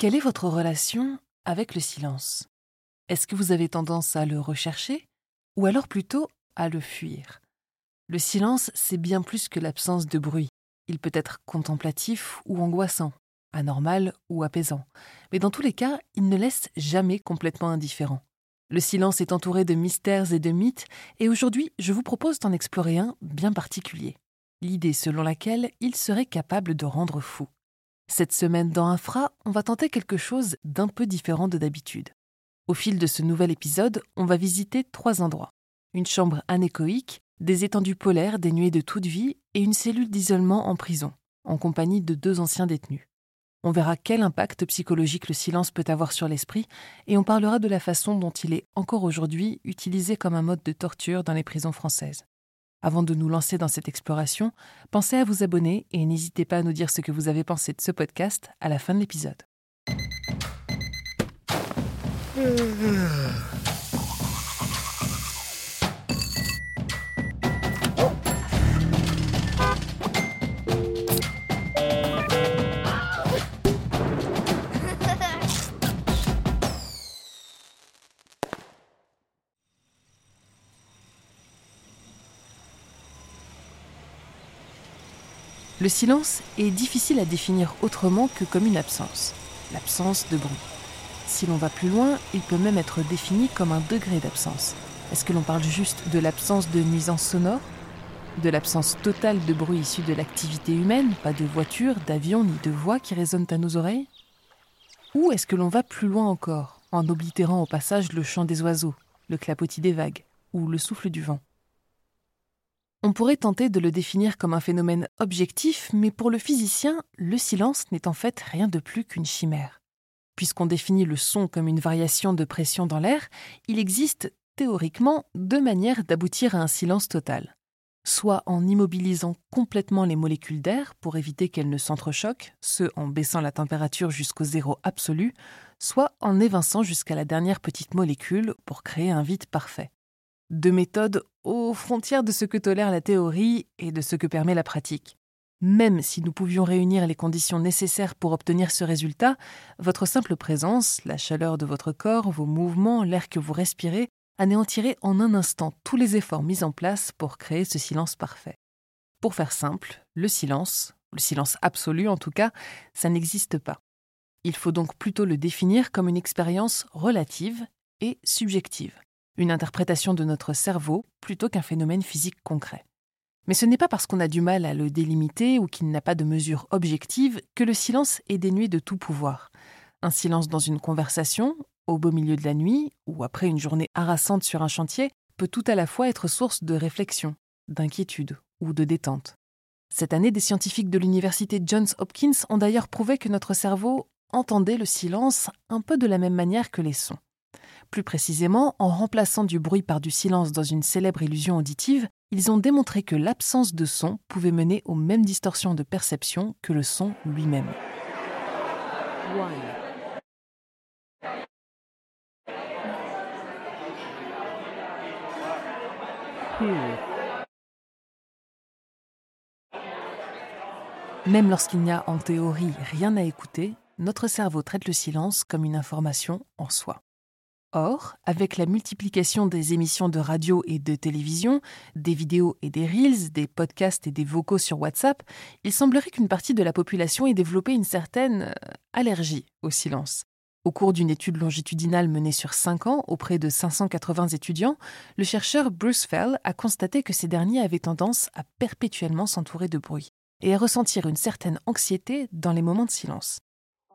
Quelle est votre relation avec le silence? Est-ce que vous avez tendance à le rechercher ou alors plutôt à le fuir? Le silence, c'est bien plus que l'absence de bruit. Il peut être contemplatif ou angoissant, anormal ou apaisant, mais dans tous les cas, il ne laisse jamais complètement indifférent. Le silence est entouré de mystères et de mythes, et aujourd'hui je vous propose d'en explorer un bien particulier. L'idée selon laquelle il serait capable de rendre fou. Cette semaine dans Infra, on va tenter quelque chose d'un peu différent de d'habitude. Au fil de ce nouvel épisode, on va visiter trois endroits. Une chambre anéchoïque, des étendues polaires dénuées de toute vie et une cellule d'isolement en prison, en compagnie de deux anciens détenus. On verra quel impact psychologique le silence peut avoir sur l'esprit et on parlera de la façon dont il est encore aujourd'hui utilisé comme un mode de torture dans les prisons françaises. Avant de nous lancer dans cette exploration, pensez à vous abonner et n'hésitez pas à nous dire ce que vous avez pensé de ce podcast à la fin de l'épisode. Le silence est difficile à définir autrement que comme une absence, l'absence de bruit. Si l'on va plus loin, il peut même être défini comme un degré d'absence. Est-ce que l'on parle juste de l'absence de nuisance sonore? De l'absence totale de bruit issu de l'activité humaine, pas de voitures, d'avions ni de voix qui résonnent à nos oreilles? Ou est-ce que l'on va plus loin encore, en oblitérant au passage le chant des oiseaux, le clapotis des vagues ou le souffle du vent? On pourrait tenter de le définir comme un phénomène objectif, mais pour le physicien, le silence n'est en fait rien de plus qu'une chimère. Puisqu'on définit le son comme une variation de pression dans l'air, il existe théoriquement deux manières d'aboutir à un silence total. Soit en immobilisant complètement les molécules d'air pour éviter qu'elles ne s'entrechoquent, ce en baissant la température jusqu'au zéro absolu, soit en évinçant jusqu'à la dernière petite molécule pour créer un vide parfait. Deux méthodes aux frontières de ce que tolère la théorie et de ce que permet la pratique. Même si nous pouvions réunir les conditions nécessaires pour obtenir ce résultat, votre simple présence, la chaleur de votre corps, vos mouvements, l'air que vous respirez, anéantirait en un instant tous les efforts mis en place pour créer ce silence parfait. Pour faire simple, le silence, le silence absolu en tout cas, ça n'existe pas. Il faut donc plutôt le définir comme une expérience relative et subjective une interprétation de notre cerveau plutôt qu'un phénomène physique concret. Mais ce n'est pas parce qu'on a du mal à le délimiter ou qu'il n'a pas de mesure objective que le silence est dénué de tout pouvoir. Un silence dans une conversation, au beau milieu de la nuit ou après une journée harassante sur un chantier, peut tout à la fois être source de réflexion, d'inquiétude ou de détente. Cette année, des scientifiques de l'université Johns Hopkins ont d'ailleurs prouvé que notre cerveau entendait le silence un peu de la même manière que les sons. Plus précisément, en remplaçant du bruit par du silence dans une célèbre illusion auditive, ils ont démontré que l'absence de son pouvait mener aux mêmes distorsions de perception que le son lui-même. Même lorsqu'il n'y a en théorie rien à écouter, notre cerveau traite le silence comme une information en soi. Or, avec la multiplication des émissions de radio et de télévision, des vidéos et des reels, des podcasts et des vocaux sur WhatsApp, il semblerait qu'une partie de la population ait développé une certaine euh, allergie au silence. Au cours d'une étude longitudinale menée sur 5 ans auprès de 580 étudiants, le chercheur Bruce Fell a constaté que ces derniers avaient tendance à perpétuellement s'entourer de bruit et à ressentir une certaine anxiété dans les moments de silence.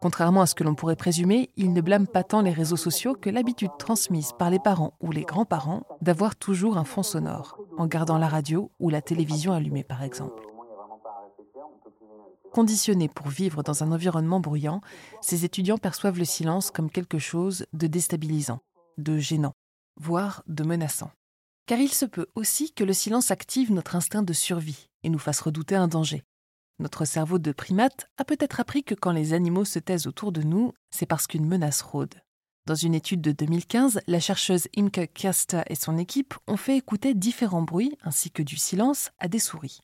Contrairement à ce que l'on pourrait présumer, il ne blâme pas tant les réseaux sociaux que l'habitude transmise par les parents ou les grands-parents d'avoir toujours un fond sonore, en gardant la radio ou la télévision allumée par exemple. Conditionnés pour vivre dans un environnement bruyant, ces étudiants perçoivent le silence comme quelque chose de déstabilisant, de gênant, voire de menaçant. Car il se peut aussi que le silence active notre instinct de survie et nous fasse redouter un danger. Notre cerveau de primate a peut-être appris que quand les animaux se taisent autour de nous, c'est parce qu'une menace rôde. Dans une étude de 2015, la chercheuse Imke Kasta et son équipe ont fait écouter différents bruits ainsi que du silence à des souris.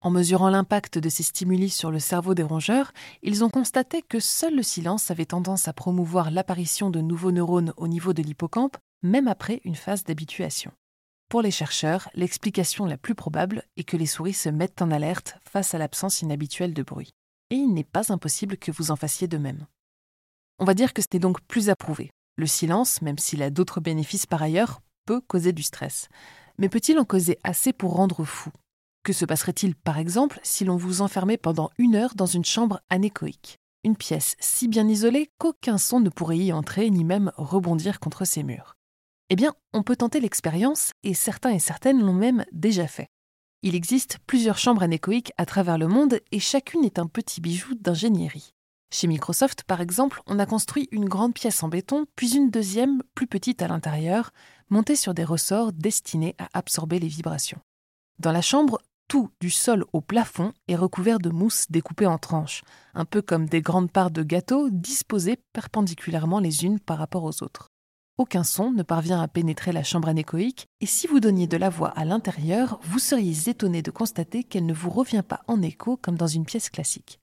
En mesurant l'impact de ces stimuli sur le cerveau des rongeurs, ils ont constaté que seul le silence avait tendance à promouvoir l'apparition de nouveaux neurones au niveau de l'hippocampe, même après une phase d'habituation. Pour les chercheurs, l'explication la plus probable est que les souris se mettent en alerte face à l'absence inhabituelle de bruit. Et il n'est pas impossible que vous en fassiez de même. On va dire que c'était donc plus approuvé. Le silence, même s'il a d'autres bénéfices par ailleurs, peut causer du stress. Mais peut-il en causer assez pour rendre fou? Que se passerait-il par exemple si l'on vous enfermait pendant une heure dans une chambre anéchoïque? Une pièce si bien isolée qu'aucun son ne pourrait y entrer ni même rebondir contre ses murs. Eh bien, on peut tenter l'expérience et certains et certaines l'ont même déjà fait. Il existe plusieurs chambres anéchoïques à travers le monde et chacune est un petit bijou d'ingénierie. Chez Microsoft, par exemple, on a construit une grande pièce en béton, puis une deuxième, plus petite à l'intérieur, montée sur des ressorts destinés à absorber les vibrations. Dans la chambre, tout, du sol au plafond, est recouvert de mousse découpée en tranches, un peu comme des grandes parts de gâteau disposées perpendiculairement les unes par rapport aux autres. Aucun son ne parvient à pénétrer la chambre anéchoïque, et si vous donniez de la voix à l'intérieur, vous seriez étonné de constater qu'elle ne vous revient pas en écho comme dans une pièce classique.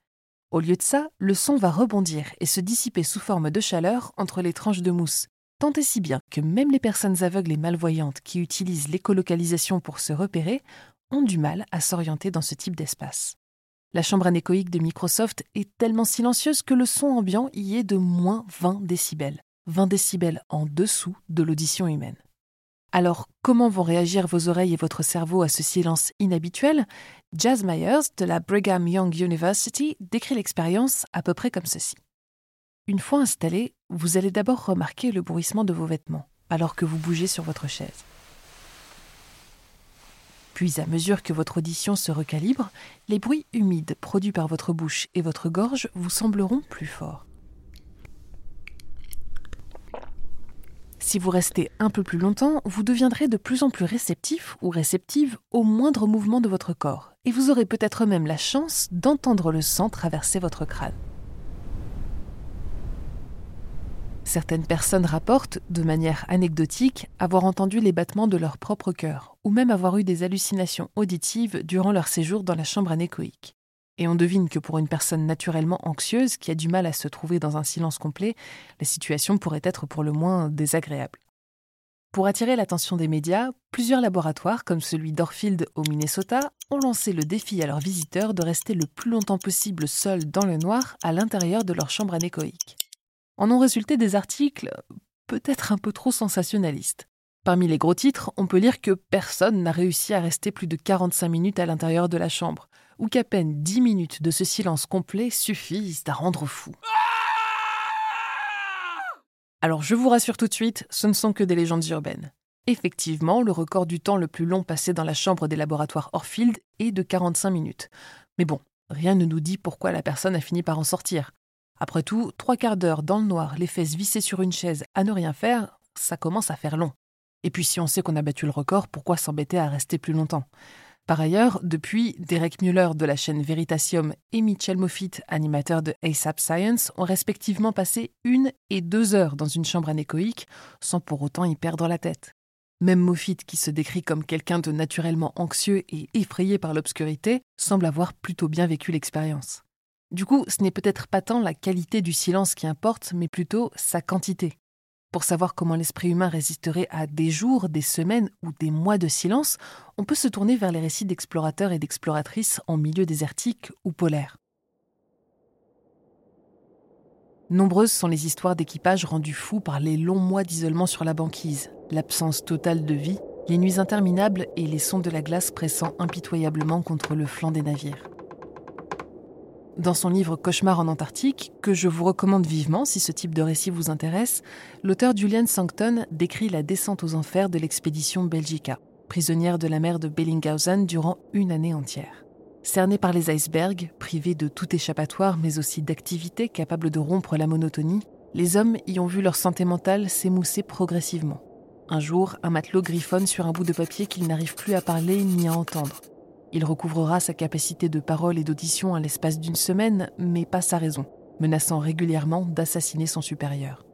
Au lieu de ça, le son va rebondir et se dissiper sous forme de chaleur entre les tranches de mousse, tant et si bien que même les personnes aveugles et malvoyantes qui utilisent l'écolocalisation pour se repérer ont du mal à s'orienter dans ce type d'espace. La chambre anéchoïque de Microsoft est tellement silencieuse que le son ambiant y est de moins 20 décibels, 20 décibels en dessous de l'audition humaine. Alors, comment vont réagir vos oreilles et votre cerveau à ce silence inhabituel? Jazz Myers de la Brigham Young University décrit l'expérience à peu près comme ceci. Une fois installé, vous allez d'abord remarquer le bruissement de vos vêtements alors que vous bougez sur votre chaise. Puis, à mesure que votre audition se recalibre, les bruits humides produits par votre bouche et votre gorge vous sembleront plus forts. Si vous restez un peu plus longtemps, vous deviendrez de plus en plus réceptif ou réceptive au moindre mouvement de votre corps, et vous aurez peut-être même la chance d'entendre le sang traverser votre crâne. Certaines personnes rapportent, de manière anecdotique, avoir entendu les battements de leur propre cœur, ou même avoir eu des hallucinations auditives durant leur séjour dans la chambre anéchoïque. Et on devine que pour une personne naturellement anxieuse qui a du mal à se trouver dans un silence complet, la situation pourrait être pour le moins désagréable. Pour attirer l'attention des médias, plusieurs laboratoires, comme celui d'Orfield au Minnesota, ont lancé le défi à leurs visiteurs de rester le plus longtemps possible seuls dans le noir à l'intérieur de leur chambre anéchoïque en ont résulté des articles peut-être un peu trop sensationnalistes. Parmi les gros titres, on peut lire que personne n'a réussi à rester plus de 45 minutes à l'intérieur de la chambre, ou qu'à peine 10 minutes de ce silence complet suffisent à rendre fou. Alors je vous rassure tout de suite, ce ne sont que des légendes urbaines. Effectivement, le record du temps le plus long passé dans la chambre des laboratoires Orfield est de 45 minutes. Mais bon, rien ne nous dit pourquoi la personne a fini par en sortir. Après tout, trois quarts d'heure dans le noir, les fesses vissées sur une chaise à ne rien faire, ça commence à faire long. Et puis si on sait qu'on a battu le record, pourquoi s'embêter à rester plus longtemps? Par ailleurs, depuis, Derek Muller de la chaîne Veritasium et Mitchell Moffitt, animateur de ASAP Science, ont respectivement passé une et deux heures dans une chambre anéchoïque, sans pour autant y perdre la tête. Même Moffitt, qui se décrit comme quelqu'un de naturellement anxieux et effrayé par l'obscurité, semble avoir plutôt bien vécu l'expérience. Du coup, ce n'est peut-être pas tant la qualité du silence qui importe, mais plutôt sa quantité. Pour savoir comment l'esprit humain résisterait à des jours, des semaines ou des mois de silence, on peut se tourner vers les récits d'explorateurs et d'exploratrices en milieu désertique ou polaire. Nombreuses sont les histoires d'équipages rendus fous par les longs mois d'isolement sur la banquise, l'absence totale de vie, les nuits interminables et les sons de la glace pressant impitoyablement contre le flanc des navires. Dans son livre Cauchemar en Antarctique, que je vous recommande vivement si ce type de récit vous intéresse, l'auteur Julian Sancton décrit la descente aux enfers de l'expédition Belgica, prisonnière de la mer de Bellinghausen durant une année entière. Cernée par les icebergs, privée de tout échappatoire mais aussi d'activités capables de rompre la monotonie, les hommes y ont vu leur santé mentale s'émousser progressivement. Un jour, un matelot griffonne sur un bout de papier qu'il n'arrive plus à parler ni à entendre. Il recouvrera sa capacité de parole et d'audition à l'espace d'une semaine, mais pas sa raison, menaçant régulièrement d'assassiner son supérieur.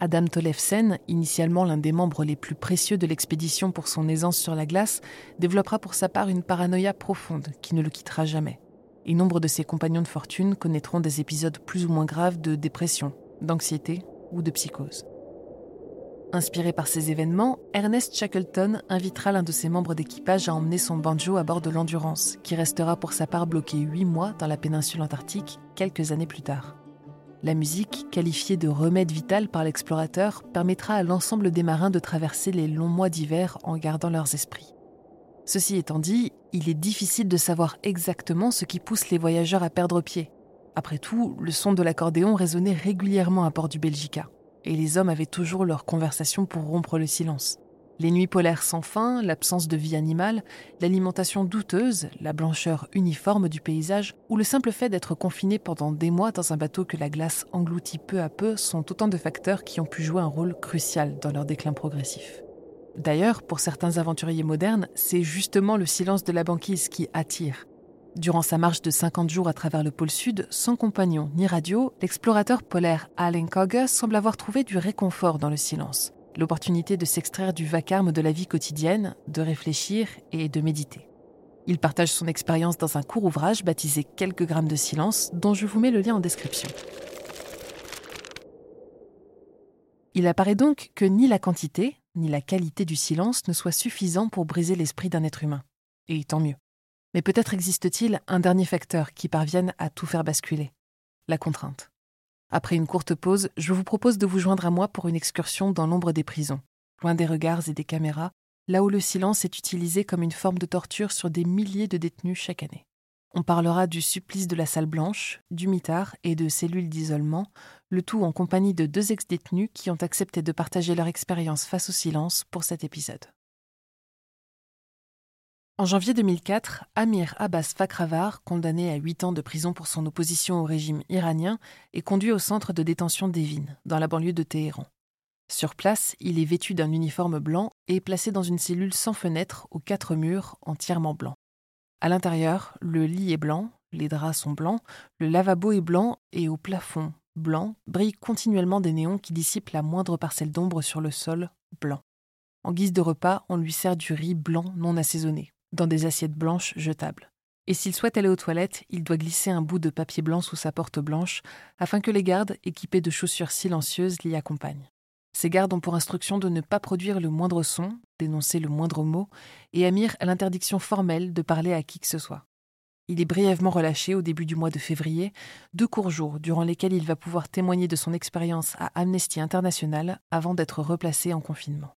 Adam Tolefsen, initialement l'un des membres les plus précieux de l'expédition pour son aisance sur la glace, développera pour sa part une paranoïa profonde qui ne le quittera jamais. Et nombre de ses compagnons de fortune connaîtront des épisodes plus ou moins graves de dépression, d'anxiété ou de psychose. Inspiré par ces événements, Ernest Shackleton invitera l'un de ses membres d'équipage à emmener son banjo à bord de l'Endurance, qui restera pour sa part bloqué huit mois dans la péninsule antarctique quelques années plus tard. La musique, qualifiée de remède vital par l'explorateur, permettra à l'ensemble des marins de traverser les longs mois d'hiver en gardant leurs esprits. Ceci étant dit, il est difficile de savoir exactement ce qui pousse les voyageurs à perdre pied. Après tout, le son de l'accordéon résonnait régulièrement à bord du Belgica et les hommes avaient toujours leur conversation pour rompre le silence. Les nuits polaires sans fin, l'absence de vie animale, l'alimentation douteuse, la blancheur uniforme du paysage, ou le simple fait d'être confiné pendant des mois dans un bateau que la glace engloutit peu à peu sont autant de facteurs qui ont pu jouer un rôle crucial dans leur déclin progressif. D'ailleurs, pour certains aventuriers modernes, c'est justement le silence de la banquise qui attire, Durant sa marche de 50 jours à travers le pôle sud, sans compagnon ni radio, l'explorateur polaire Allen Kogge semble avoir trouvé du réconfort dans le silence, l'opportunité de s'extraire du vacarme de la vie quotidienne, de réfléchir et de méditer. Il partage son expérience dans un court ouvrage baptisé Quelques grammes de silence, dont je vous mets le lien en description. Il apparaît donc que ni la quantité, ni la qualité du silence ne soient suffisants pour briser l'esprit d'un être humain. Et tant mieux. Mais peut-être existe-t-il un dernier facteur qui parvienne à tout faire basculer la contrainte. Après une courte pause, je vous propose de vous joindre à moi pour une excursion dans l'ombre des prisons, loin des regards et des caméras, là où le silence est utilisé comme une forme de torture sur des milliers de détenus chaque année. On parlera du supplice de la salle blanche, du mitard et de cellules d'isolement, le tout en compagnie de deux ex-détenus qui ont accepté de partager leur expérience face au silence pour cet épisode. En janvier 2004, Amir Abbas Fakravar, condamné à 8 ans de prison pour son opposition au régime iranien, est conduit au centre de détention d'Evin, dans la banlieue de Téhéran. Sur place, il est vêtu d'un uniforme blanc et placé dans une cellule sans fenêtre aux quatre murs entièrement blancs. À l'intérieur, le lit est blanc, les draps sont blancs, le lavabo est blanc et au plafond, blanc, brillent continuellement des néons qui dissipent la moindre parcelle d'ombre sur le sol, blanc. En guise de repas, on lui sert du riz blanc non assaisonné dans des assiettes blanches jetables. Et s'il souhaite aller aux toilettes, il doit glisser un bout de papier blanc sous sa porte blanche afin que les gardes, équipés de chaussures silencieuses, l'y accompagnent. Ces gardes ont pour instruction de ne pas produire le moindre son, d'énoncer le moindre mot, et Amir a l'interdiction formelle de parler à qui que ce soit. Il est brièvement relâché au début du mois de février, deux courts jours durant lesquels il va pouvoir témoigner de son expérience à Amnesty International avant d'être replacé en confinement.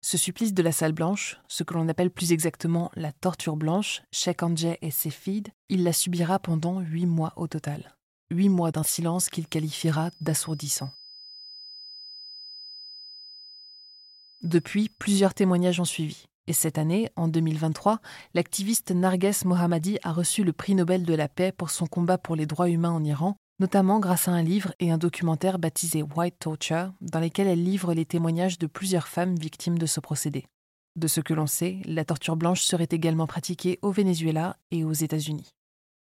Ce supplice de la salle blanche, ce que l'on appelle plus exactement la torture blanche, Sheikh Anje et ses filles, il la subira pendant huit mois au total. Huit mois d'un silence qu'il qualifiera d'assourdissant. Depuis, plusieurs témoignages ont suivi. Et cette année, en 2023, l'activiste Narges Mohammadi a reçu le prix Nobel de la paix pour son combat pour les droits humains en Iran, notamment grâce à un livre et un documentaire baptisé White Torture, dans lesquels elle livre les témoignages de plusieurs femmes victimes de ce procédé. De ce que l'on sait, la torture blanche serait également pratiquée au Venezuela et aux États-Unis.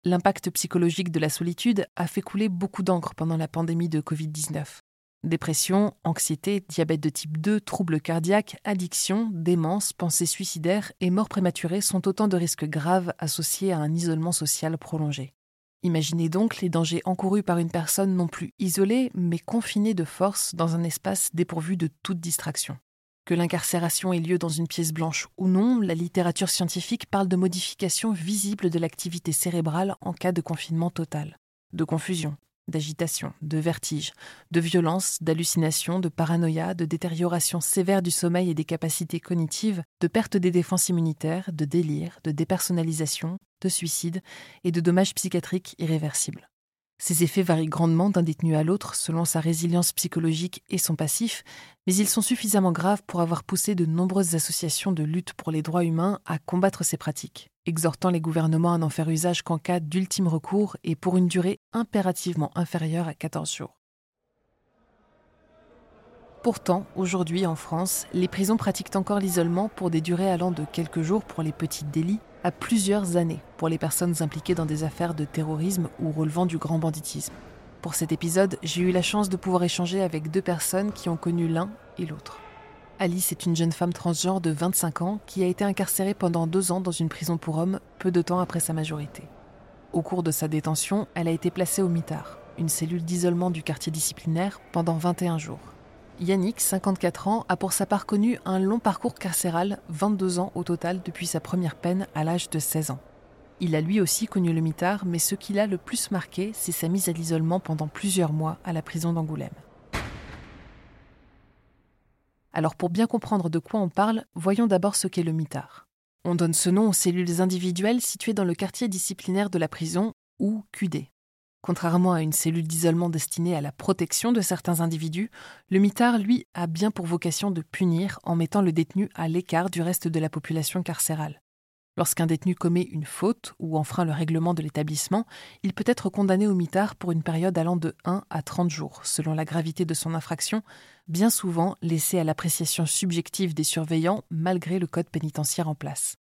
L'impact psychologique de la solitude a fait couler beaucoup d'encre pendant la pandémie de Covid-19. Dépression, anxiété, diabète de type 2, troubles cardiaques, addiction, démence, pensées suicidaires et mort prématurée sont autant de risques graves associés à un isolement social prolongé. Imaginez donc les dangers encourus par une personne non plus isolée, mais confinée de force dans un espace dépourvu de toute distraction. Que l'incarcération ait lieu dans une pièce blanche ou non, la littérature scientifique parle de modifications visibles de l'activité cérébrale en cas de confinement total, de confusion, d'agitation, de vertige, de violence, d'hallucination, de paranoïa, de détérioration sévère du sommeil et des capacités cognitives, de perte des défenses immunitaires, de délire, de dépersonnalisation, de suicide et de dommages psychiatriques irréversibles. Ces effets varient grandement d'un détenu à l'autre selon sa résilience psychologique et son passif, mais ils sont suffisamment graves pour avoir poussé de nombreuses associations de lutte pour les droits humains à combattre ces pratiques, exhortant les gouvernements à n'en faire usage qu'en cas d'ultime recours et pour une durée impérativement inférieure à 14 jours. Pourtant, aujourd'hui en France, les prisons pratiquent encore l'isolement pour des durées allant de quelques jours pour les petits délits à plusieurs années pour les personnes impliquées dans des affaires de terrorisme ou relevant du grand banditisme. Pour cet épisode, j'ai eu la chance de pouvoir échanger avec deux personnes qui ont connu l'un et l'autre. Alice est une jeune femme transgenre de 25 ans qui a été incarcérée pendant deux ans dans une prison pour hommes peu de temps après sa majorité. Au cours de sa détention, elle a été placée au mitard, une cellule d'isolement du quartier disciplinaire, pendant 21 jours. Yannick, 54 ans, a pour sa part connu un long parcours carcéral, 22 ans au total depuis sa première peine à l'âge de 16 ans. Il a lui aussi connu le mitard, mais ce qui l'a le plus marqué, c'est sa mise à l'isolement pendant plusieurs mois à la prison d'Angoulême. Alors pour bien comprendre de quoi on parle, voyons d'abord ce qu'est le mitard. On donne ce nom aux cellules individuelles situées dans le quartier disciplinaire de la prison, ou QD. Contrairement à une cellule d'isolement destinée à la protection de certains individus, le mitard, lui, a bien pour vocation de punir en mettant le détenu à l'écart du reste de la population carcérale. Lorsqu'un détenu commet une faute ou enfreint le règlement de l'établissement, il peut être condamné au mitard pour une période allant de 1 à 30 jours, selon la gravité de son infraction, bien souvent laissé à l'appréciation subjective des surveillants malgré le code pénitentiaire en place.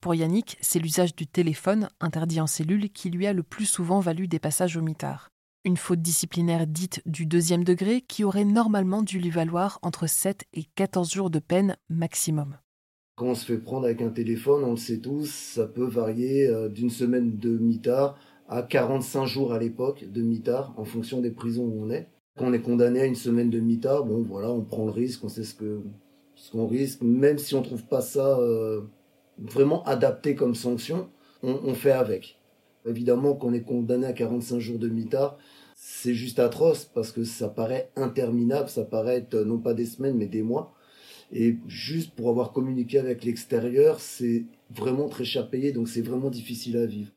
Pour Yannick, c'est l'usage du téléphone, interdit en cellule, qui lui a le plus souvent valu des passages au mitard. Une faute disciplinaire dite du deuxième degré qui aurait normalement dû lui valoir entre 7 et 14 jours de peine maximum. Quand on se fait prendre avec un téléphone, on le sait tous, ça peut varier euh, d'une semaine de mitard à 45 jours à l'époque de mitard en fonction des prisons où on est. Quand on est condamné à une semaine de mitard, bon voilà, on prend le risque, on sait ce qu'on risque, même si on trouve pas ça euh, vraiment adapté comme sanction, on, fait avec. Évidemment, quand on est condamné à 45 jours de mitard, c'est juste atroce parce que ça paraît interminable, ça paraît être non pas des semaines mais des mois. Et juste pour avoir communiqué avec l'extérieur, c'est vraiment très cher payé, donc c'est vraiment difficile à vivre.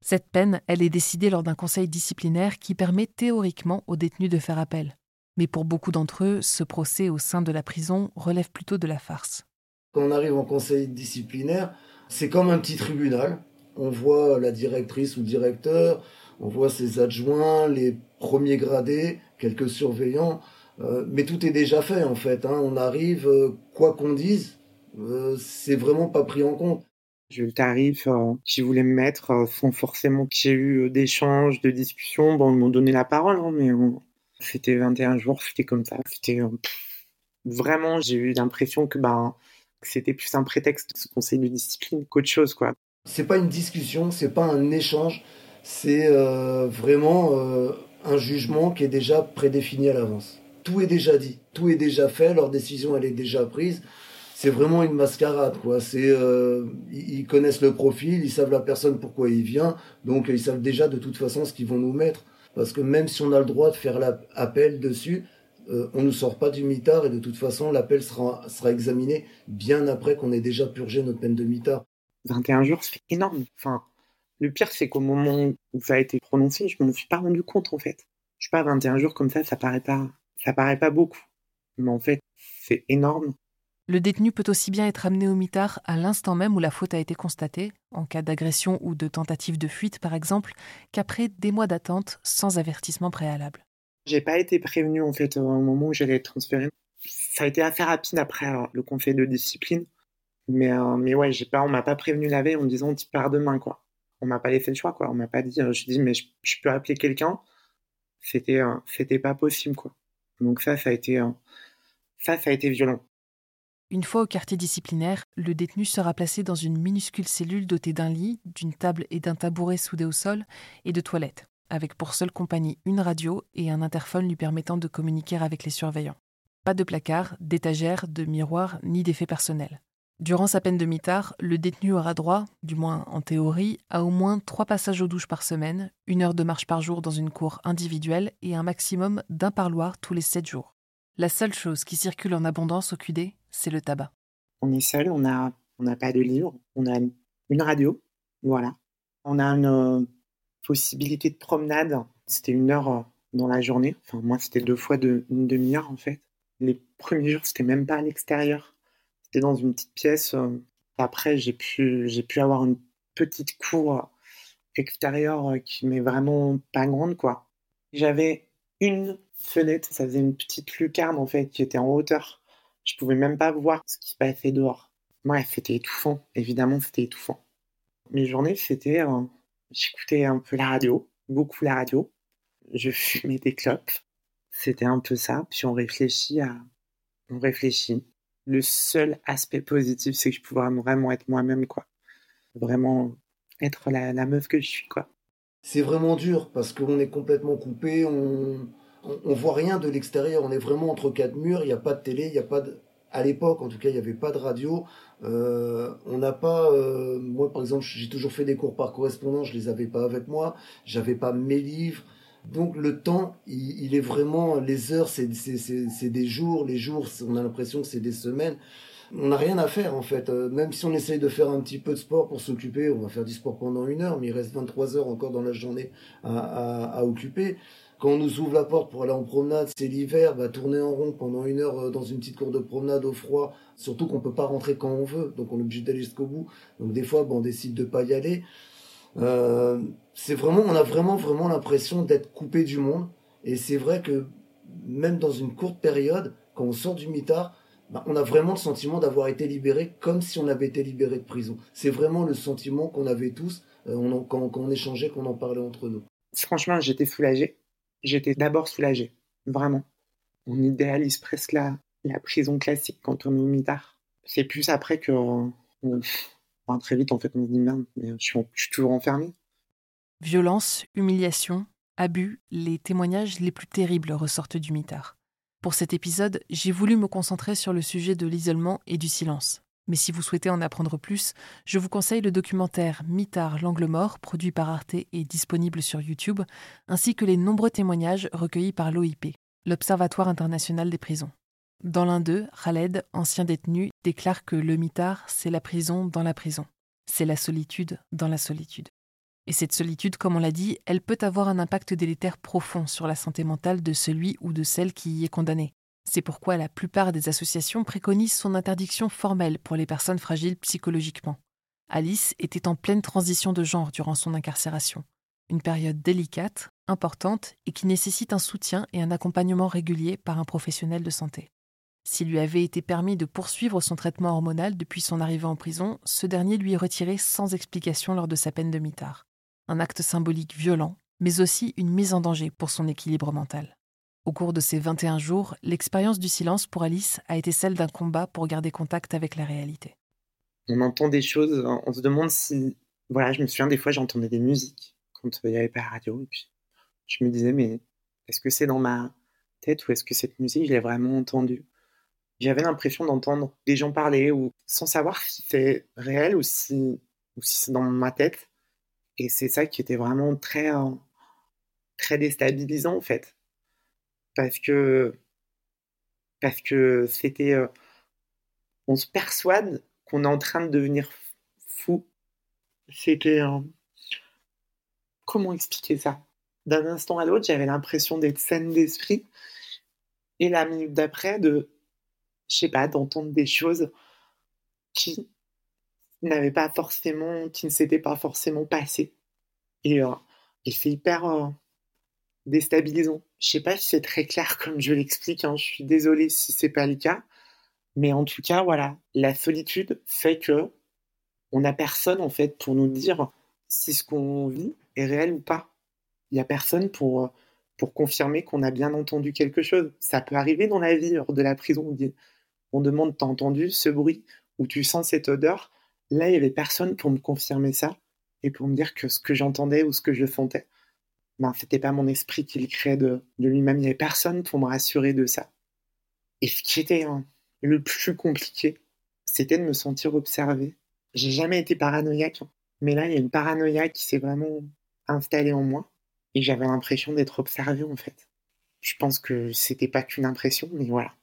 Cette peine, elle est décidée lors d'un conseil disciplinaire qui permet théoriquement aux détenus de faire appel. Mais pour beaucoup d'entre eux, ce procès au sein de la prison relève plutôt de la farce. Quand on arrive en conseil disciplinaire, c'est comme un petit tribunal. On voit la directrice ou le directeur, on voit ses adjoints, les premiers gradés, quelques surveillants. Euh, mais tout est déjà fait en fait. Hein. On arrive, euh, quoi qu'on dise, euh, c'est vraiment pas pris en compte. J'ai eu le tarif qui voulait me mettre sans forcément qu'il y ait eu d'échanges, de discussions. Bon, ils m'ont donné la parole, hein, mais c'était 21 jours, c'était comme ça. C'était vraiment, j'ai eu l'impression que bah, c'était plus un prétexte ce conseil de discipline qu'autre chose, quoi. C'est pas une discussion, c'est pas un échange, c'est vraiment un jugement qui est déjà prédéfini à l'avance tout est déjà dit, tout est déjà fait, leur décision elle est déjà prise. C'est vraiment une mascarade, quoi. C'est, euh, ils connaissent le profil, ils savent la personne pourquoi il vient, donc ils savent déjà de toute façon ce qu'ils vont nous mettre. Parce que même si on a le droit de faire l'appel dessus, euh, on ne sort pas du mitard et de toute façon l'appel sera, examiné bien après qu'on ait déjà purgé notre peine de mitard. 21 jours, c'est énorme. Enfin, le pire, c'est qu'au moment où ça a été prononcé, je m'en suis pas rendu compte en fait. Je sais pas, 21 jours comme ça, ça paraît pas, ça paraît pas beaucoup, mais en fait, c'est énorme. Le détenu peut aussi bien être amené au mitard à l'instant même où la faute a été constatée, en cas d'agression ou de tentative de fuite par exemple, qu'après des mois d'attente sans avertissement préalable. J'ai pas été prévenu en fait au moment où j'allais être transféré. Ça a été assez rapide après euh, le conseil de discipline, mais euh, mais ouais, j'ai pas, on m'a pas prévenu la veille en me disant tu pars demain quoi. On m'a pas laissé le choix quoi. On m'a pas dit, euh, je dis mais je, peux appeler quelqu'un. C'était c'était pas possible quoi. Donc ça, ça a été, violent. Une fois au quartier disciplinaire, le détenu sera placé dans une minuscule cellule dotée d'un lit, d'une table et d'un tabouret soudés au sol et de toilettes, avec pour seule compagnie une radio et un interphone lui permettant de communiquer avec les surveillants. Pas de placard, d'étagère, de miroir ni d'effets personnels. Durant sa peine de mitard, le détenu aura droit, du moins en théorie, à au moins trois passages aux douches par semaine, une heure de marche par jour dans une cour individuelle et un maximum d'un parloir tous les sept jours. La seule chose qui circule en abondance au QD, c'est le tabac. On est seul, on n'a pas de livre, on a une radio, voilà. On a une euh, possibilité de promenade, c'était une heure euh, dans la journée, enfin moi c'était deux fois une demi-heure en fait. Les premiers jours, c'était même pas à l'extérieur c'était dans une petite pièce. Euh, après, j'ai pu, j'ai pu avoir une petite cour extérieure euh, qui m'est vraiment pas grande, quoi. J'avais une fenêtre, ça faisait une petite lucarne, en fait, qui était en hauteur. Je pouvais même pas voir ce qui passait dehors. Bref, c'était étouffant. Évidemment, c'était étouffant. Mes journées, c'était, euh, j'écoutais un peu la radio, beaucoup la radio. je fumais des clopes. C'était un peu ça. Puis on réfléchit à, on réfléchit. Le seul aspect positif, c'est que je pouvais vraiment être moi-même, quoi. Vraiment être la, meuf que je suis, quoi. C'est vraiment dur parce qu'on est complètement coupé, on, on, voit rien de l'extérieur, on est vraiment entre quatre murs, il n'y a pas de télé, il n'y a pas de... À l'époque, en tout cas, il n'y avait pas de radio. Euh, on n'a pas... Euh, moi, par exemple, j'ai toujours fait des cours par correspondance, je les avais pas avec moi. J'avais pas mes livres. Donc le temps, il, est vraiment... Les heures, c'est des jours. Les jours, on a l'impression que c'est des semaines. On n'a rien à faire, en fait. Euh, même si on essaye de faire un petit peu de sport pour s'occuper, on va faire du sport pendant une heure, mais il reste 23 heures encore dans la journée à, à, à occuper. Quand on nous ouvre la porte pour aller en promenade, c'est l'hiver, bah, tourner en rond pendant une heure euh, dans une petite cour de promenade au froid, surtout qu'on peut pas rentrer quand on veut, donc on est obligé d'aller jusqu'au bout. Donc des fois, on décide de pas y aller. Euh, c'est vraiment, on a vraiment, vraiment l'impression d'être coupé du monde. Et c'est vrai que même dans une courte période, quand on sort du mitard, bah, on a vraiment le sentiment d'avoir été libéré comme si on avait été libéré de prison. C'est vraiment le sentiment qu'on avait tous euh, quand on échangeait, qu'on en parlait entre nous. Franchement, j'étais soulagé j'étais d'abord soulagé, vraiment. On idéalise presque la, la prison classique quand on est au mitard. C'est plus après que très vite, en fait, on dit merde, mais je suis, je suis toujours enfermé. Violence, humiliation, abus, les témoignages les plus terribles ressortent du mitard. Pour cet épisode, j'ai voulu me concentrer sur le sujet de l'isolement et du silence. Mais si vous souhaitez en apprendre plus, je vous conseille le documentaire Mitard l'angle mort, produit par Arte et disponible sur YouTube, ainsi que les nombreux témoignages recueillis par l'OIP, l'Observatoire international des prisons. Dans l'un d'eux, Khaled, ancien détenu, déclare que le mitard, c'est la prison dans la prison. C'est la solitude dans la solitude. Et cette solitude, comme on l'a dit, elle peut avoir un impact délétère profond sur la santé mentale de celui ou de celle qui y est condamné. C'est pourquoi la plupart des associations préconisent son interdiction formelle pour les personnes fragiles psychologiquement. Alice était en pleine transition de genre durant son incarcération, une période délicate, importante et qui nécessite un soutien et un accompagnement régulier par un professionnel de santé. S'il lui avait été permis de poursuivre son traitement hormonal depuis son arrivée en prison, ce dernier lui est retiré sans explication lors de sa peine de mitard. Un acte symbolique violent, mais aussi une mise en danger pour son équilibre mental. Au cours de ces 21 jours, l'expérience du silence pour Alice a été celle d'un combat pour garder contact avec la réalité. On entend des choses, on se demande si... Voilà, je me souviens des fois j'entendais des musiques quand il n'y avait pas la radio, et puis je me disais, mais est-ce que c'est dans ma tête ou est-ce que cette musique, je l'ai vraiment entendue? J'avais l'impression d'entendre des gens parler, ou sans savoir si c'est réel ou si, ou si c'est dans ma tête. Et c'est ça qui était vraiment très, euh, très déstabilisant en fait parce que parce que c'était euh, on se persuade qu'on est en train de devenir fou. C'était comment expliquer ça? D'un instant à l'autre, j'avais l'impression d'être saine d'esprit et la minute d'après de je sais pas d'entendre des choses qui n'avaient pas forcément qui ne s'étaient pas forcément passées et, euh, c'est hyper euh, déstabilisant. Je sais pas si c'est très clair comme je l'explique, hein. je suis désolé si c'est pas le cas, mais en tout cas, voilà, la solitude fait que on n'a personne en fait pour nous dire si ce qu'on vit est réel ou pas. Il n'y a personne pour, pour confirmer qu'on a bien entendu quelque chose. Ça peut arriver dans la vie, hors de la prison, on, dit, on demande t'as entendu ce bruit ou tu sens cette odeur. Là, il n'y avait personne pour me confirmer ça et pour me dire que ce que j'entendais ou ce que je sentais, ben, c'était pas mon esprit qui le créait de, lui-même. Il n'y avait personne pour me rassurer de ça. Et ce qui était hein, le plus compliqué, c'était de me sentir observé. J'ai jamais été paranoïaque, mais là, il y a une paranoïa qui s'est vraiment installée en moi. Et j'avais l'impression d'être observé, en fait. Je pense que c'était pas qu'une impression, mais voilà.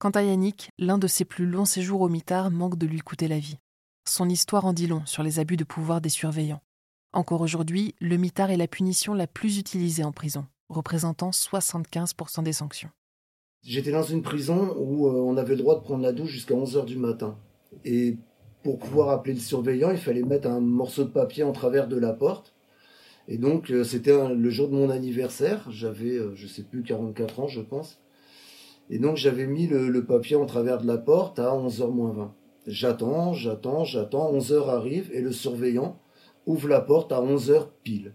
Quant à Yannick, l'un de ses plus longs séjours au mitard manque de lui coûter la vie. Son histoire en dit long sur les abus de pouvoir des surveillants. Encore aujourd'hui, le mitard est la punition la plus utilisée en prison, représentant 75% des sanctions. J'étais dans une prison où euh, on avait le droit de prendre la douche jusqu'à 11h du matin. Et pour pouvoir appeler le surveillant, il fallait mettre un morceau de papier en travers de la porte. Et donc, euh, c'était le jour de mon anniversaire. J'avais, euh, je sais plus, 44 ans, je pense. Et donc, j'avais mis le, papier en travers de la porte à 11h moins 20. J'attends, j'attends, j'attends. 11h arrive et le surveillant, ouvre la porte à 11h pile.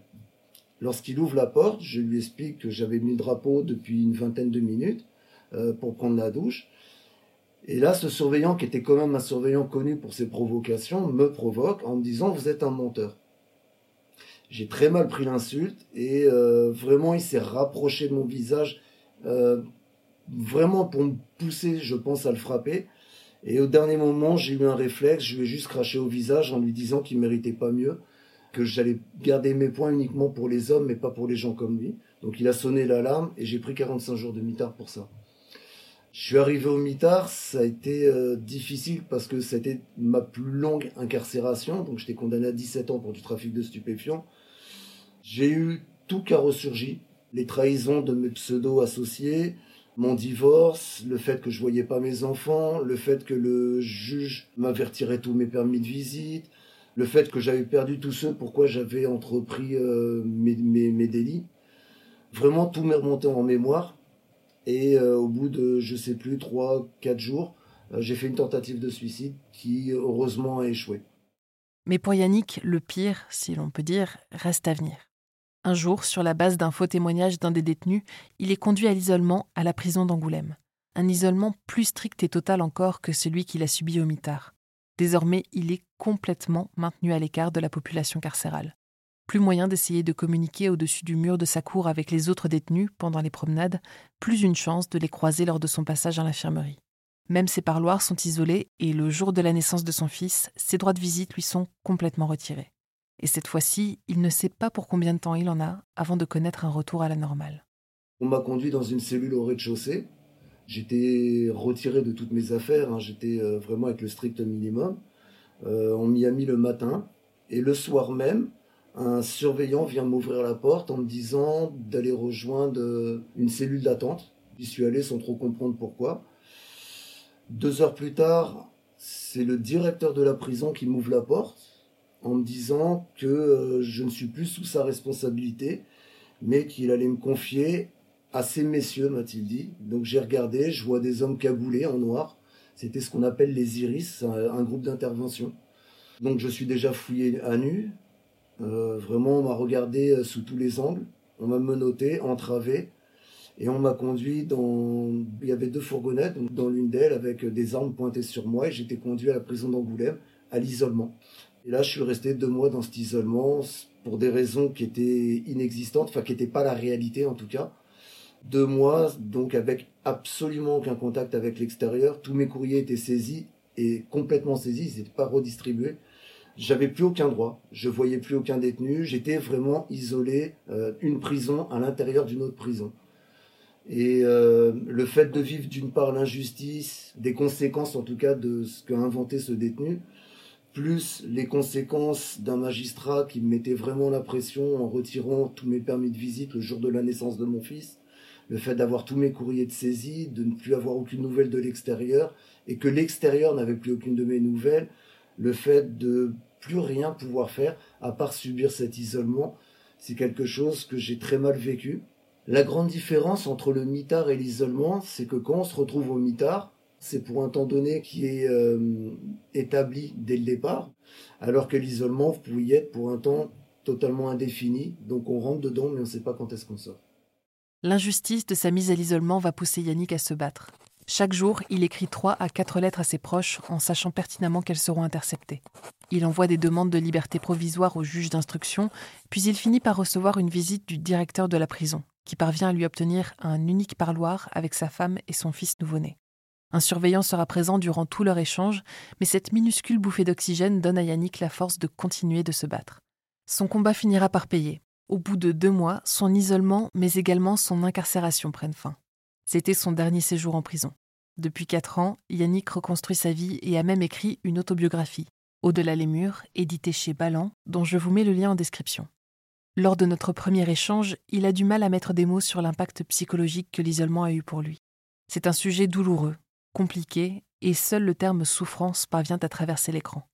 Lorsqu'il ouvre la porte, je lui explique que j'avais mis le drapeau depuis une vingtaine de minutes euh, pour prendre la douche. Et là, ce surveillant, qui était quand même un surveillant connu pour ses provocations, me provoque en me disant Vous êtes un menteur. J'ai très mal pris l'insulte et euh, vraiment, il s'est rapproché de mon visage, euh, vraiment pour me pousser, je pense, à le frapper. Et au dernier moment, j'ai eu un réflexe, je lui ai juste craché au visage en lui disant qu'il méritait pas mieux, que j'allais garder mes points uniquement pour les hommes, mais pas pour les gens comme lui. Donc il a sonné l'alarme et j'ai pris 45 jours de mitard pour ça. Je suis arrivé au mitard, ça a été euh, difficile parce que c'était ma plus longue incarcération. Donc j'étais condamné à 17 ans pour du trafic de stupéfiants. J'ai eu tout qui a ressurgi. Les trahisons de mes pseudo-associés, mon divorce, le fait que je voyais pas mes enfants, le fait que le juge m'avait retiré tous mes permis de visite, le fait que j'avais perdu tous ceux pourquoi j'avais entrepris euh, mes, délits. Vraiment, tout m'est remonté en mémoire. Et euh, au bout de, je sais plus, trois, quatre jours, euh, j'ai fait une tentative de suicide qui, heureusement, a échoué. Mais pour Yannick, le pire, si l'on peut dire, reste à venir. Un jour, sur la base d'un faux témoignage d'un des détenus, il est conduit à l'isolement à la prison d'Angoulême. Un isolement plus strict et total encore que celui qu'il a subi au mitard. Désormais, il est complètement maintenu à l'écart de la population carcérale. Plus moyen d'essayer de communiquer au-dessus du mur de sa cour avec les autres détenus pendant les promenades, plus une chance de les croiser lors de son passage à l'infirmerie. Même ses parloirs sont isolés et le jour de la naissance de son fils, ses droits de visite lui sont complètement retirés. Et cette fois-ci, il ne sait pas pour combien de temps il en a avant de connaître un retour à la normale. On m'a conduit dans une cellule au rez-de-chaussée. J'étais retiré de toutes mes affaires, hein. j'étais euh, vraiment avec le strict minimum. Euh, on m'y a mis le matin et le soir même, un surveillant vient m'ouvrir la porte en me disant d'aller rejoindre une cellule d'attente. J'y suis allé sans trop comprendre pourquoi. Deux heures plus tard, c'est le directeur de la prison qui m'ouvre la porte en me disant que euh, je ne suis plus sous sa responsabilité, mais qu'il allait me confier à ces messieurs, m'a-t-il dit. Donc j'ai regardé, je vois des hommes cagoulés en noir. C'était ce qu'on appelle les iris, un groupe d'intervention. Donc je suis déjà fouillé à nu, euh, vraiment, on m'a regardé euh, sous tous les angles, on m'a menotté, entravé, et on m'a conduit dans. Il y avait deux fourgonnettes, dans l'une d'elles avec des armes pointées sur moi, et j'étais conduit à la prison d'Angoulême, à l'isolement. Et là, je suis resté deux mois dans cet isolement pour des raisons qui étaient inexistantes, enfin qui n'étaient pas la réalité en tout cas. Deux mois, donc avec absolument aucun contact avec l'extérieur. Tous mes courriers étaient saisis et complètement saisis, ils n'étaient pas redistribués j'avais plus aucun droit, je voyais plus aucun détenu, j'étais vraiment isolé, euh, une prison à l'intérieur d'une autre prison. Et euh, le fait de vivre d'une part l'injustice, des conséquences en tout cas de ce qu'a inventé ce détenu, plus les conséquences d'un magistrat qui me mettait vraiment la pression en retirant tous mes permis de visite le jour de la naissance de mon fils, le fait d'avoir tous mes courriers de saisie, de ne plus avoir aucune nouvelle de l'extérieur, et que l'extérieur n'avait plus aucune de mes nouvelles, le fait de plus rien pouvoir faire à part subir cet isolement, c'est quelque chose que j'ai très mal vécu. La grande différence entre le mitard et l'isolement, c'est que quand on se retrouve au mitard, c'est pour un temps donné qui est euh, établi dès le départ, alors que l'isolement, vous y être pour un temps totalement indéfini, donc on rentre dedans mais on ne sait pas quand est-ce qu'on sort. L'injustice de sa mise à l'isolement va pousser Yannick à se battre. Chaque jour, il écrit trois à quatre lettres à ses proches en sachant pertinemment qu'elles seront interceptées. Il envoie des demandes de liberté provisoire au juge d'instruction, puis il finit par recevoir une visite du directeur de la prison, qui parvient à lui obtenir un unique parloir avec sa femme et son fils nouveau-né. Un surveillant sera présent durant tout leur échange, mais cette minuscule bouffée d'oxygène donne à Yannick la force de continuer de se battre. Son combat finira par payer. Au bout de deux mois, son isolement, mais également son incarcération prennent fin. C'était son dernier séjour en prison. Depuis quatre ans, Yannick reconstruit sa vie et a même écrit une autobiographie, Au-delà les murs, éditée chez Ballant, dont je vous mets le lien en description. Lors de notre premier échange, il a du mal à mettre des mots sur l'impact psychologique que l'isolement a eu pour lui. C'est un sujet douloureux, compliqué, et seul le terme souffrance parvient à traverser l'écran.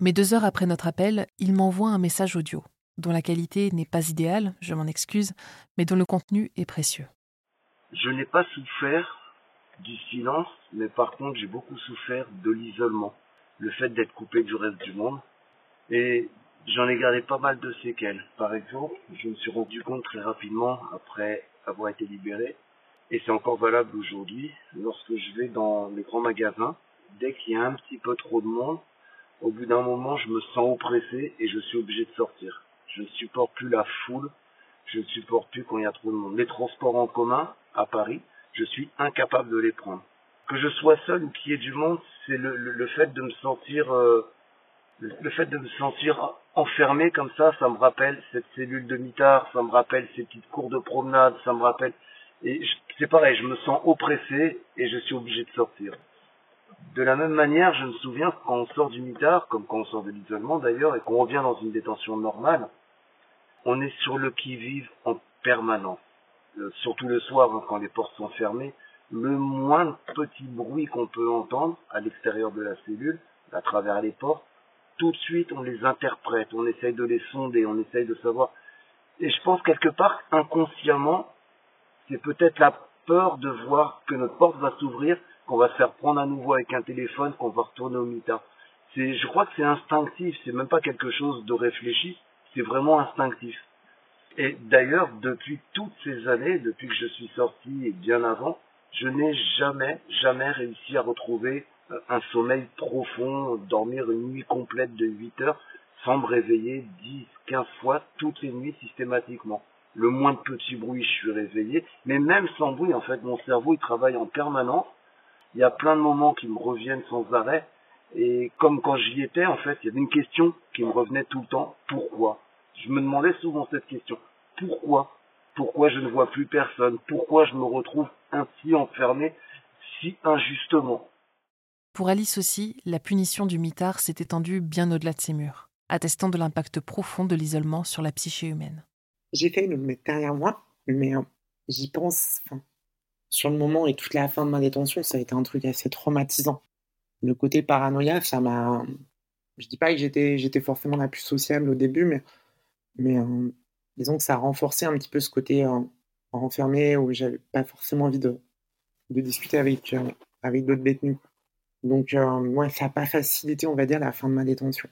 Mais deux heures après notre appel, il m'envoie un message audio, dont la qualité n'est pas idéale, je m'en excuse, mais dont le contenu est précieux. Je n'ai pas souffert du silence, mais par contre j'ai beaucoup souffert de l'isolement, le fait d'être coupé du reste du monde. Et j'en ai gardé pas mal de séquelles. Par exemple, je me suis rendu compte très rapidement, après avoir été libéré, et c'est encore valable aujourd'hui, lorsque je vais dans les grands magasins, dès qu'il y a un petit peu trop de monde, au bout d'un moment, je me sens oppressé et je suis obligé de sortir. Je ne supporte plus la foule, je ne supporte plus quand il y a trop de monde. Les transports en commun à Paris, je suis incapable de les prendre. Que je sois seul ou qu'il y ait du monde, c'est le, le, fait de me sentir euh, le fait de me sentir enfermé comme ça, ça me rappelle cette cellule de mitard, ça me rappelle ces petites cours de promenade, ça me rappelle et c'est pareil, je me sens oppressé et je suis obligé de sortir. De la même manière, je me souviens quand on sort du mitard, comme quand on sort de l'isolement d'ailleurs, et qu'on revient dans une détention normale, on est sur le qui-vive en permanence. Euh, surtout le soir, hein, quand les portes sont fermées, le moindre petit bruit qu'on peut entendre à l'extérieur de la cellule, à travers les portes, tout de suite on les interprète, on essaye de les sonder, on essaye de savoir. Et je pense quelque part, inconsciemment, c'est peut-être la peur de voir que notre porte va s'ouvrir, qu'on va se faire prendre à nouveau avec un téléphone, qu'on va retourner au mitard. C'est, je crois que c'est instinctif, c'est même pas quelque chose de réfléchi, c'est vraiment instinctif. Et d'ailleurs, depuis toutes ces années, depuis que je suis sorti et bien avant, je n'ai jamais, jamais réussi à retrouver euh, un sommeil profond, dormir une nuit complète de 8 heures sans me réveiller 10, 15 fois toutes les nuits systématiquement. Le moindre petit bruit, je suis réveillé, mais même sans bruit, en fait, mon cerveau, il travaille en permanence. Il y a plein de moments qui me reviennent sans arrêt, et comme quand j'y étais, en fait, il y avait une question qui me revenait tout le temps. Pourquoi? Je me demandais souvent cette question. Pourquoi? Pourquoi je ne vois plus personne? Pourquoi je me retrouve ainsi enfermé si injustement? Pour Alice aussi, la punition du mitard s'est étendue bien au-delà de ses murs, attestant de l'impact profond de l'isolement sur la psyché humaine. J'ai de le mettre derrière moi, mais euh, j'y pense. sur le moment et toute la fin de ma détention, ça a été un truc assez traumatisant le côté paranoïa, ça m'a. Je dis pas que j'étais, forcément la plus sociable au début, mais, euh, disons que ça a renforcé un petit peu ce côté euh, renfermé où j'avais pas forcément envie de, discuter avec, euh, avec d'autres détenus. Donc, ouais, ça n'a pas facilité, on va dire, la fin de ma détention.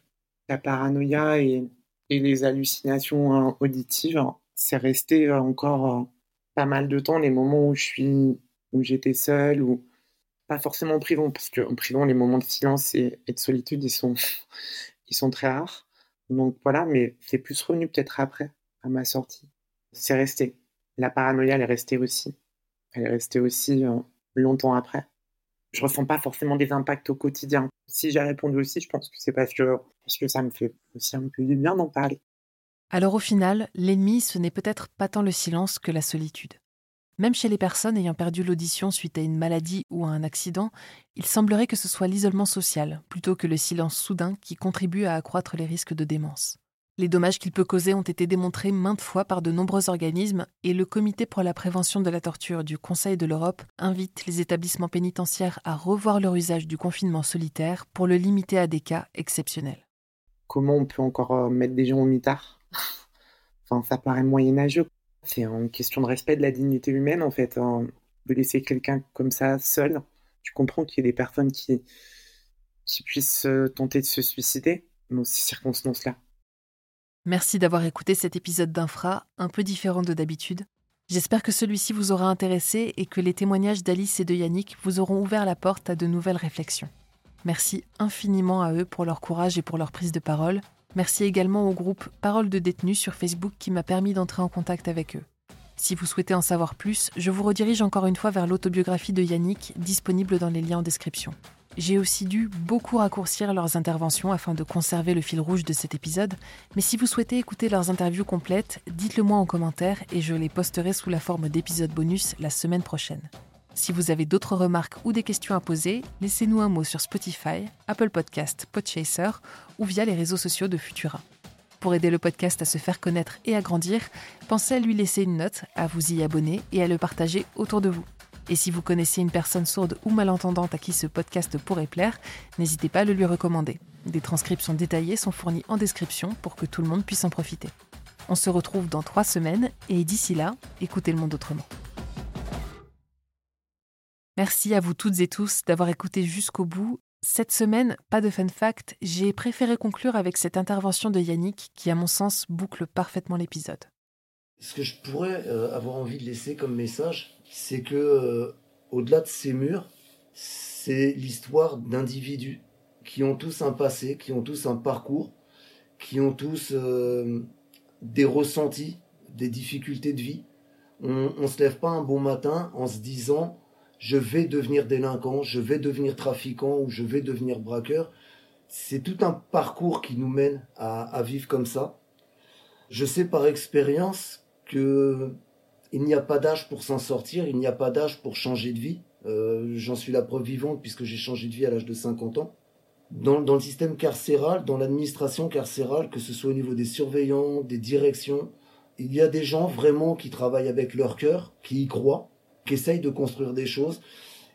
La paranoïa et, et les hallucinations auditives, c'est resté encore pas mal de temps, les moments où je suis, où j'étais seul, ou pas forcément en prison, parce qu'en prison, les moments de silence et, de solitude, ils sont, ils sont très rares. Donc voilà, mais c'est plus revenu peut-être après, à ma sortie. C'est resté. La paranoïa, elle est restée aussi. Elle est restée aussi euh, longtemps après. Je ressens pas forcément des impacts au quotidien. Si j'ai répondu aussi, je pense que c'est parce que, parce que ça me fait aussi un peu du bien d'en parler. Alors au final, l'ennemi, ce n'est peut-être pas tant le silence que la solitude. Même chez les personnes ayant perdu l'audition suite à une maladie ou à un accident, il semblerait que ce soit l'isolement social, plutôt que le silence soudain, qui contribue à accroître les risques de démence. Les dommages qu'il peut causer ont été démontrés maintes fois par de nombreux organismes et le Comité pour la prévention de la torture du Conseil de l'Europe invite les établissements pénitentiaires à revoir leur usage du confinement solitaire pour le limiter à des cas exceptionnels. Comment on peut encore euh, mettre des gens au mitard? Enfin, ça paraît moyenâgeux. C'est une question de respect de la dignité humaine, en fait, hein, de laisser quelqu'un comme ça seul. Tu comprends qu'il y a des personnes qui, qui puissent euh, tenter de se suicider dans ces circonstances-là. Merci d'avoir écouté cet épisode d'Infra, un peu différent de d'habitude. J'espère que celui-ci vous aura intéressé et que les témoignages d'Alice et de Yannick vous auront ouvert la porte à de nouvelles réflexions. Merci infiniment à eux pour leur courage et pour leur prise de parole, Merci également au groupe Parole de détenus sur Facebook qui m'a permis d'entrer en contact avec eux. Si vous souhaitez en savoir plus, je vous redirige encore une fois vers l'autobiographie de Yannick, disponible dans les liens en description. J'ai aussi dû beaucoup raccourcir leurs interventions afin de conserver le fil rouge de cet épisode, mais si vous souhaitez écouter leurs interviews complètes, dites-le moi en commentaire et je les posterai sous la forme d'épisodes bonus la semaine prochaine. Si vous avez d'autres remarques ou des questions à poser, laissez-nous un mot sur Spotify, Apple Podcast, Podchaser ou via les réseaux sociaux de Futura. Pour aider le podcast à se faire connaître et à grandir, pensez à lui laisser une note, à vous y abonner et à le partager autour de vous. Et si vous connaissez une personne sourde ou malentendante à qui ce podcast pourrait plaire, n'hésitez pas à le lui recommander. Des transcriptions détaillées sont fournies en description pour que tout le monde puisse en profiter. On se retrouve dans trois semaines et d'ici là, écoutez le monde autrement. Merci à vous toutes et tous d'avoir écouté jusqu'au bout. Cette semaine, pas de fun fact, j'ai préféré conclure avec cette intervention de Yannick qui, à mon sens, boucle parfaitement l'épisode. Ce que je pourrais euh, avoir envie de laisser comme message, c'est que, euh, au-delà de ces murs, c'est l'histoire d'individus qui ont tous un passé, qui ont tous un parcours, qui ont tous euh, des ressentis, des difficultés de vie. On ne se lève pas un bon matin en se disant je vais devenir délinquant, je vais devenir trafiquant ou je vais devenir braqueur. C'est tout un parcours qui nous mène à, vivre comme ça. Je sais par expérience que il n'y a pas d'âge pour s'en sortir, il n'y a pas d'âge pour changer de vie. Euh, j'en suis la preuve vivante puisque j'ai changé de vie à l'âge de 50 ans dans, le système carcéral, dans l'administration carcérale, que ce soit au niveau des surveillants, des directions, il y a des gens vraiment qui travaillent avec leur cœur, qui y croient, qui essayent de construire des choses.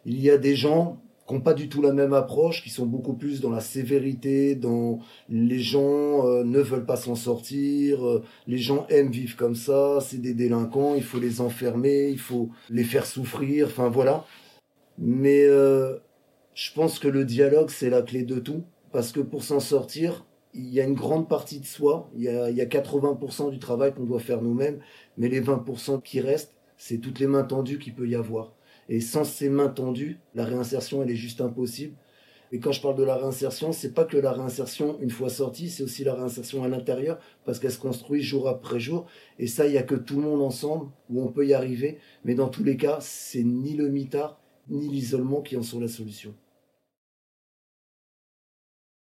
Il y a des gens qui n'ont pas du tout la même approche, qui sont beaucoup plus dans la sévérité, dans les gens euh, ne veulent pas s'en sortir, euh, les gens aiment vivre comme ça, c'est des délinquants, il faut les enfermer, il faut les faire souffrir, enfin voilà. Mais euh, je pense que le dialogue, c'est la clé de tout. Parce que pour s'en sortir, il y a une grande partie de soi. Il y a, 80% du travail qu'on doit faire nous-mêmes. Mais les 20% qui restent, c'est toutes les mains tendues qu'il peut y avoir. Et sans ces mains tendues, la réinsertion, elle est juste impossible. Et quand je parle de la réinsertion, c'est pas que la réinsertion une fois sortie, c'est aussi la réinsertion à l'intérieur, parce qu'elle se construit jour après jour. Et ça, il y a que tout le monde ensemble où on peut y arriver. Mais dans tous les cas, c'est ni le mitard, ni l'isolement qui en sont la solution.